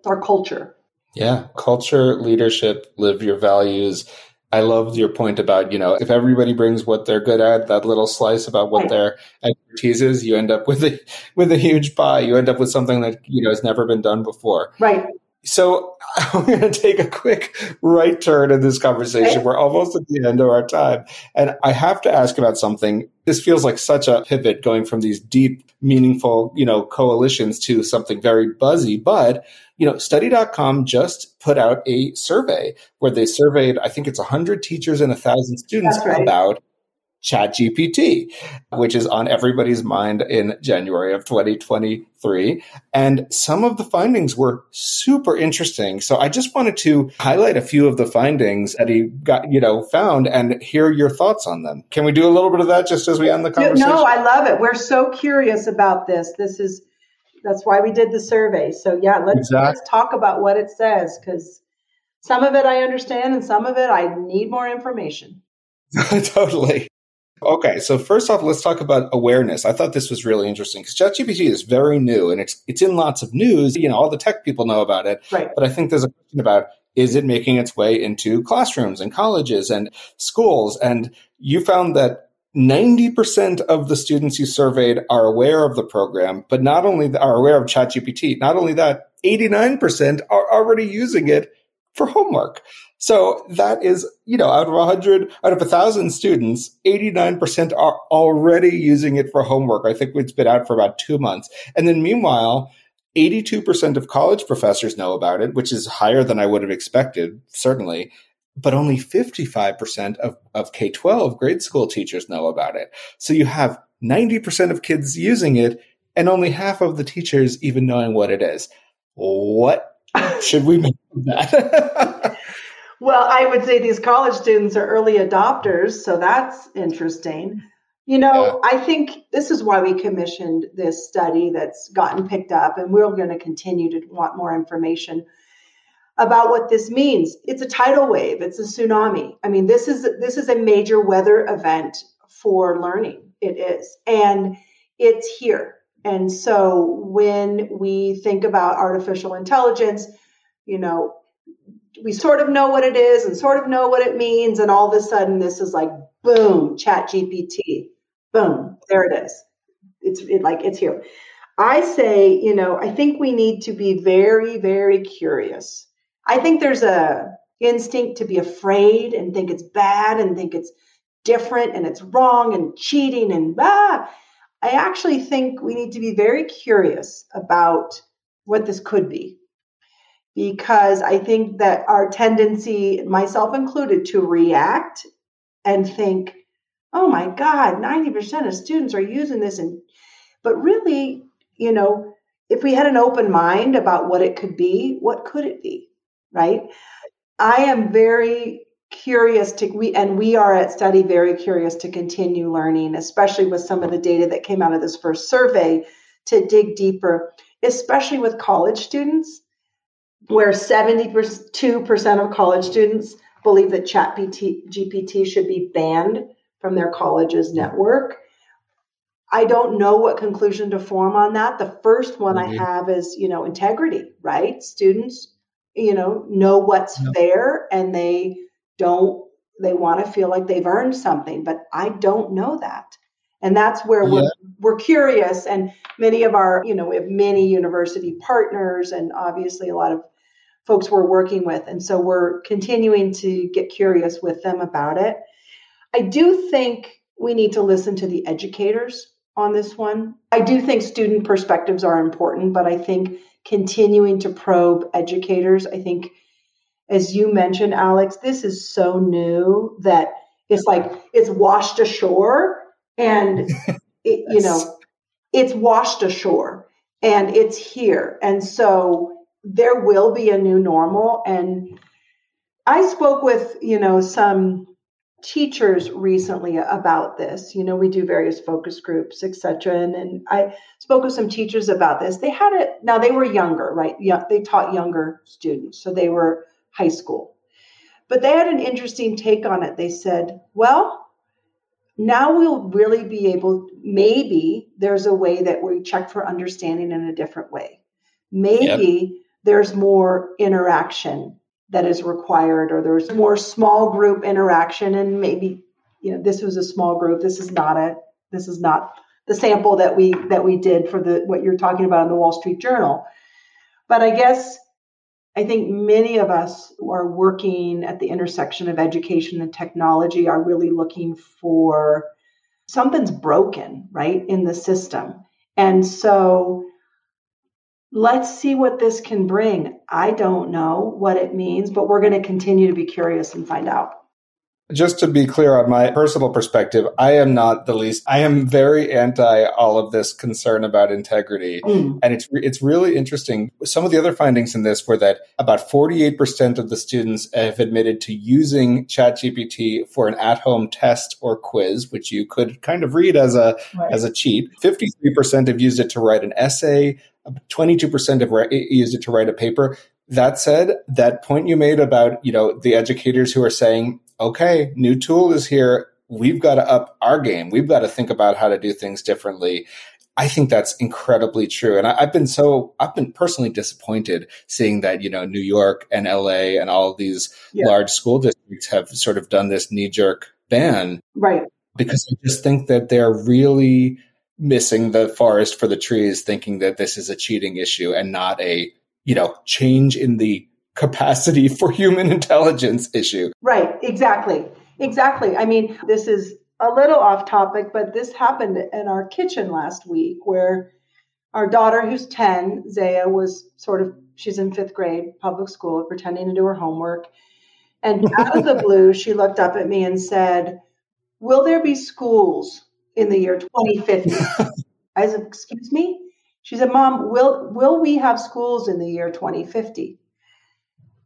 our culture. Yeah. Culture, leadership, live your values. I loved your point about, you know, if everybody brings what they're good at, that little slice about what right. their expertise is, you end up with a with a huge pie. You end up with something that, you know, has never been done before. Right. So I'm going to take a quick right turn in this conversation. We're almost at the end of our time. And I have to ask about something. This feels like such a pivot going from these deep, meaningful, you know, coalitions to something very buzzy. But, you know, study.com just put out a survey where they surveyed, I think it's 100 teachers and 1,000 students right. about ChatGPT, which is on everybody's mind in January of 2023. And some of the findings were super interesting. So I just wanted to highlight a few of the findings that he got, you know, found and hear your thoughts on them. Can we do a little bit of that just as we end the conversation? No, I love it. We're so curious about this. This is that's why we did the survey. So yeah, let's exactly. let's talk about what it says because some of it I understand and some of it I need more information. totally. Okay, so first off, let's talk about awareness. I thought this was really interesting because ChatGPT is very new and it's it's in lots of news. You know, all the tech people know about it. Right. But I think there's a question about is it making its way into classrooms and colleges and schools? And you found that 90% of the students you surveyed are aware of the program, but not only are aware of ChatGPT, not only that, 89% are already using it for homework. So that is, you know, out of 100, out of 1,000 students, 89% are already using it for homework. I think it's been out for about two months. And then meanwhile, 82% of college professors know about it, which is higher than I would have expected, certainly. But only 55% of, of K 12 grade school teachers know about it. So you have 90% of kids using it and only half of the teachers even knowing what it is. What should we make of that? well, I would say these college students are early adopters, so that's interesting. You know, yeah. I think this is why we commissioned this study that's gotten picked up, and we're going to continue to want more information about what this means. It's a tidal wave, it's a tsunami. I mean, this is this is a major weather event for learning. It is. And it's here. And so when we think about artificial intelligence, you know, we sort of know what it is and sort of know what it means. And all of a sudden, this is like, boom, chat GPT. Boom, there it is. It's it, like, it's here. I say, you know, I think we need to be very, very curious. I think there's a instinct to be afraid and think it's bad and think it's different and it's wrong and cheating and ah. I actually think we need to be very curious about what this could be. Because I think that our tendency, myself included, to react and think, oh my God, 90% of students are using this. And but really, you know, if we had an open mind about what it could be, what could it be? Right? I am very curious to we and we are at study very curious to continue learning especially with some of the data that came out of this first survey to dig deeper especially with college students where 72% of college students believe that chat gpt should be banned from their college's network. I don't know what conclusion to form on that. The first one mm-hmm. i have is you know integrity right? Students you know know what's yeah. fair and they don't they want to feel like they've earned something but i don't know that. And that's where we're, we're curious and many of our you know we have many university partners and obviously a lot of folks we're working with and so we're continuing to get curious with them about it. I do think we need to listen to the educators on this one. I do think student perspectives are important but i think continuing to probe educators i think as you mentioned, Alex, this is so new that it's like it's washed ashore and it, you know it's washed ashore and it's here. And so there will be a new normal and i spoke with you know some teachers recently about this you know we do various focus groups etc and, and i spoke with some teachers about this they had it now they were younger right yeah they taught younger students so they were high school. But they had an interesting take on it. They said, well, now we'll really be able, maybe there's a way that we check for understanding in a different way. Maybe yep. There's more interaction that is required, or there's more small group interaction, and maybe you know this was a small group. This is not a this is not the sample that we that we did for the what you're talking about in the Wall Street Journal. But I guess I think many of us who are working at the intersection of education and technology are really looking for something's broken, right, in the system. And so let's see what this can bring. I don't know what it means, but we're going to continue to be curious and find out. Just to be clear on my personal perspective, I am not the least. I am very anti all of this concern about integrity, mm. and it's it's really interesting. Some of the other findings in this were that about forty eight percent of the students have admitted to using ChatGPT for an at home test or quiz, which you could kind of read as a right. as a cheat. Fifty three percent have used it to write an essay. Twenty two percent have used it to write a paper. That said, that point you made about you know the educators who are saying okay, new tool is here. We've got to up our game. We've got to think about how to do things differently. I think that's incredibly true. And I, have been so, I've been personally disappointed seeing that, you know, New York and LA and all of these yeah. large school districts have sort of done this knee jerk ban. Right. Because I just think that they're really missing the forest for the trees, thinking that this is a cheating issue and not a, you know, change in the capacity for human intelligence issue. Right, exactly. Exactly. I mean, this is a little off topic, but this happened in our kitchen last week where our daughter, who's 10, Zaya, was sort of, she's in fifth grade public school, pretending to do her homework. And out of the blue, she looked up at me and said, Will there be schools in the year 2050? I said, Excuse me? She said, Mom, will, will we have schools in the year 2050?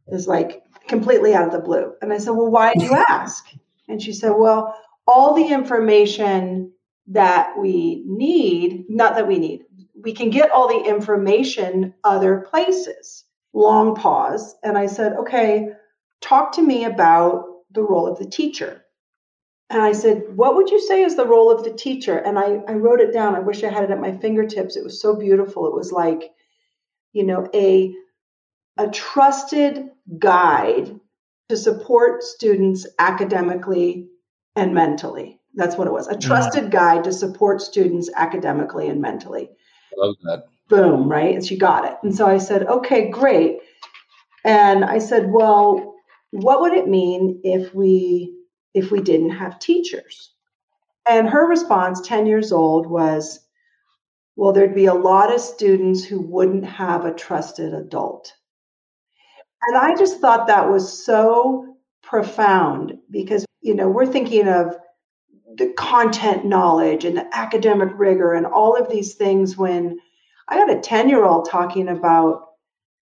Is like completely out of the blue. And I said, Well, why did you ask? And she said, Well, all the information that we need, not that we need, we can get all the information other places. Long pause. And I said, Okay, talk to me about the role of the teacher. And I said, What would you say is the role of the teacher? And I, I wrote it down. I wish I had it at my fingertips. It was so beautiful. It was like, you know, a, a trusted guide to support students academically and mentally. That's what it was a mm-hmm. trusted guide to support students academically and mentally. Love that. Boom, right? And she got it. And so I said, okay, great. And I said, well, what would it mean if we if we didn't have teachers? And her response, 10 years old, was, well, there'd be a lot of students who wouldn't have a trusted adult. And I just thought that was so profound because, you know, we're thinking of the content knowledge and the academic rigor and all of these things when I got a 10 year old talking about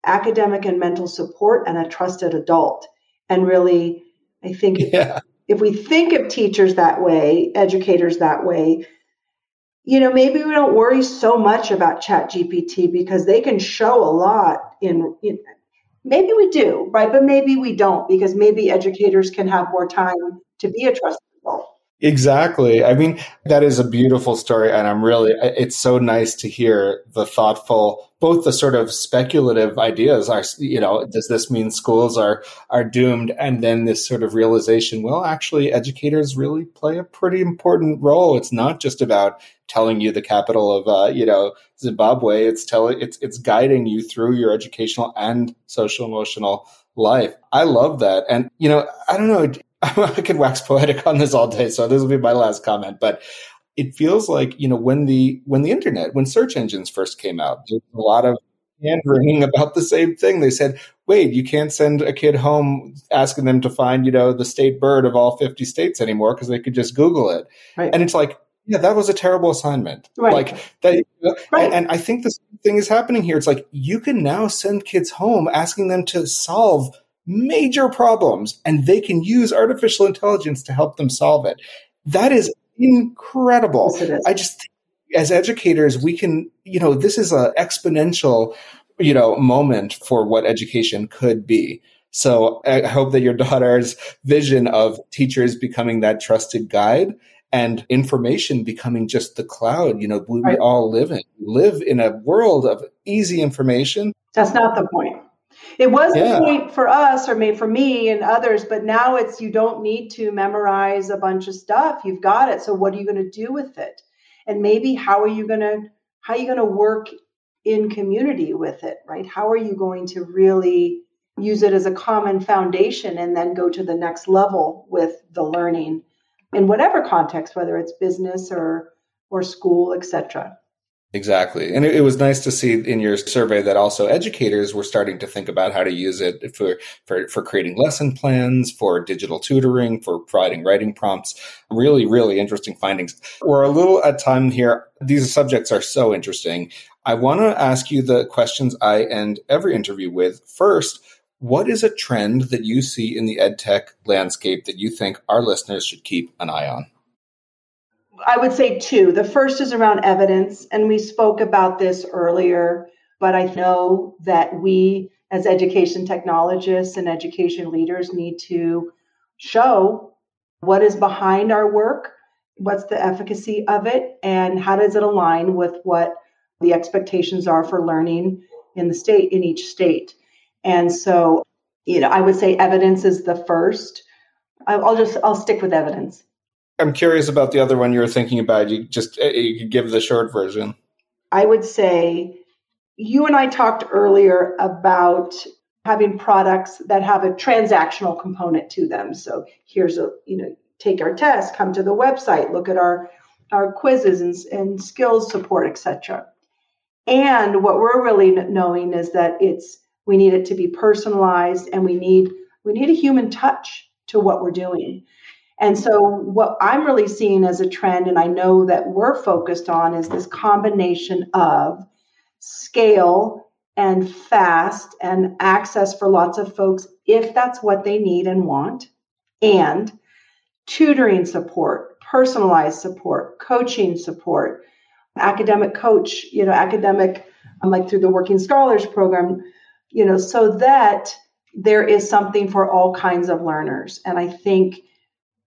academic and mental support and a trusted adult. And really, I think yeah. If we think of teachers that way, educators that way, you know, maybe we don't worry so much about Chat GPT because they can show a lot in, in Maybe we do, right? But maybe we don't because maybe educators can have more time to be a trusted. Exactly. I mean, that is a beautiful story. And I'm really, it's so nice to hear the thoughtful, both the sort of speculative ideas are, you know, does this mean schools are, are doomed? And then this sort of realization, well, actually educators really play a pretty important role. It's not just about telling you the capital of, uh, you know, Zimbabwe. It's telling, it's, it's guiding you through your educational and social emotional life. I love that. And, you know, I don't know, I could wax poetic on this all day, so this will be my last comment. But it feels like you know when the when the internet, when search engines first came out, there's a lot of hand wringing about the same thing. They said, "Wait, you can't send a kid home asking them to find you know the state bird of all 50 states anymore because they could just Google it." Right. And it's like, yeah, that was a terrible assignment. Right. Like that, right. and, and I think the same thing is happening here. It's like you can now send kids home asking them to solve major problems and they can use artificial intelligence to help them solve it. That is incredible. Yes, I just, as educators, we can, you know, this is an exponential, you know, moment for what education could be. So I hope that your daughter's vision of teachers becoming that trusted guide and information becoming just the cloud, you know, we, right. we all live in, live in a world of easy information. That's not the point. It was yeah. the point for us, or maybe for me and others, but now it's you don't need to memorize a bunch of stuff. You've got it. So what are you going to do with it? And maybe how are you going to how are you going to work in community with it, right? How are you going to really use it as a common foundation and then go to the next level with the learning in whatever context, whether it's business or or school, etc. Exactly. And it, it, was nice to see in your survey that also educators were starting to think about how to use it for, for, for creating lesson plans, for digital tutoring, for providing writing prompts. Really, really interesting findings. We're a little at time here. These subjects are so interesting. I want to ask you the questions I end every interview with. First, what is a trend that you see in the edtech landscape that you think our listeners should keep an eye on? I would say two. The first is around evidence, and we spoke about this earlier, but I know that we, as education technologists and education leaders, need to show what is behind our work, what's the efficacy of it, and how does it align with what the expectations are for learning in the state, in each state. And so, you know, I would say evidence is the first. I'll just, I'll stick with evidence. I'm curious about the other one you were thinking about. You just uh, you could give the short version. I would say you and I talked earlier about having products that have a transactional component to them. So here's a, you know, take our test, come to the website, look at our our quizzes and, and skills support, etc. And what we're really knowing is that it's we need it to be personalized and we need we need a human touch to what we're doing. And so what I'm really seeing as a trend and I know that we're focused on is this combination of scale and fast and access for lots of folks if that's what they need and want and tutoring support, personalized support, coaching support, academic coach, you know, academic, um, like through the Working Scholars Program, you know, so that there is something for all kinds of learners. And I think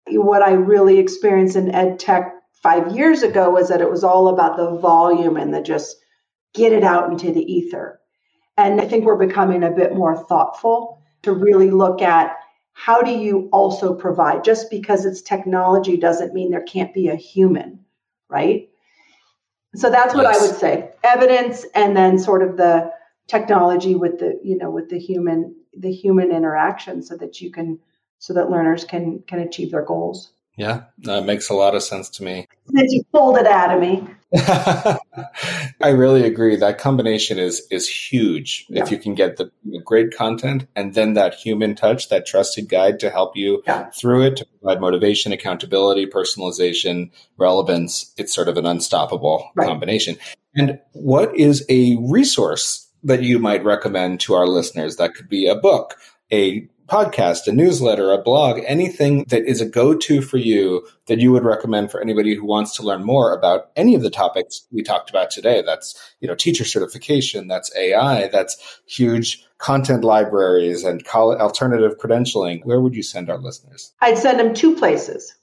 what I really experienced in ed tech five years ago was that it was all about the volume and the just get it out into the ether. And I think we're becoming a bit more thoughtful to really look at how do you also provide just because it's technology doesn't mean there can't be a human, right? So that's what yes. I would say. Evidence and then sort of the technology with the, you know, with the human the human interaction so that you can so that learners can can achieve their goals. Yeah, that makes a lot of sense to me. Since you pulled it out of me. I really agree. That combination is is huge. Yeah. If you can get the great content and then that human touch, that trusted guide to help you yeah. through it, to provide motivation, accountability, personalization, relevance, it's sort of an unstoppable right. combination. And what is a resource that you might recommend to our listeners? That could be a book, a podcast, a newsletter, a blog, anything that is a go to for you that you would recommend for anybody who wants to learn more about any of the topics we talked about today. That's, you know, teacher certification, that's AI, that's huge content libraries and alternative credentialing. Where would you send our listeners? I'd send them two places.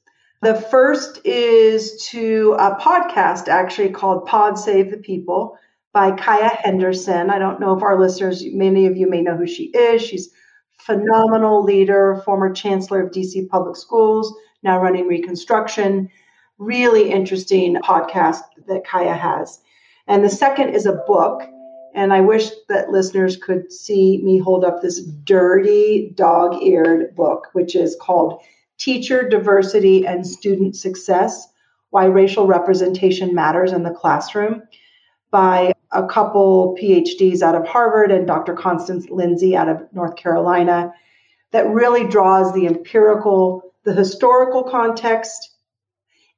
The first is to a podcast actually called Pod Save the People by Kaya Henderson. I don't know if our listeners, many of you may know who she is. She's phenomenal leader, former chancellor of DC Public Schools, now running Reconstruction. Really interesting podcast that Kaya has. And the second is a book. And I wish that listeners could see me hold up this dirty, dog eared book, which is called Teacher Diversity and Student Success Why Racial Representation Matters in the Classroom by a couple PhDs out of Harvard and Dr. Constance Lindsay out of North Carolina that really draws the empirical, the historical context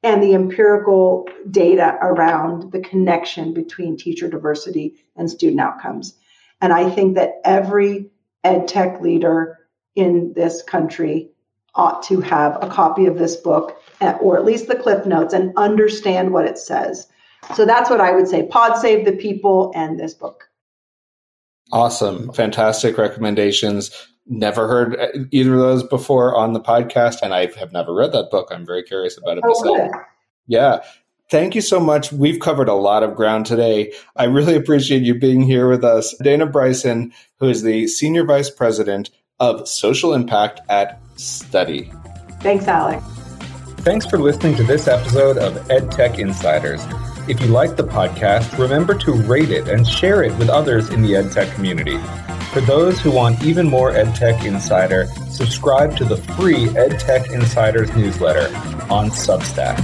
and the empirical data around the connection between teacher diversity and student outcomes. And I think that every ed tech leader in this country ought to have a copy of this book or at least the cliff notes and understand what it says so that's what I would say. Pod Save the People and this book. Awesome. Fantastic recommendations. Never heard uh, either of those before on the podcast, and I have never read that book. I'm very curious about it oh, myself. Good. Yeah. Thank you so much. We've covered a lot of ground today. I really appreciate you being here with us. Dana Bryson, who is the Senior Vice President of Social Impact at Study. Thanks, Alec. Thanks for listening to this episode of EdTech Insiders. If you like the podcast, remember to rate it and share it with others in the EdTech community. For those who want even more EdTech Insider, subscribe to the free EdTech Insiders newsletter on Substack.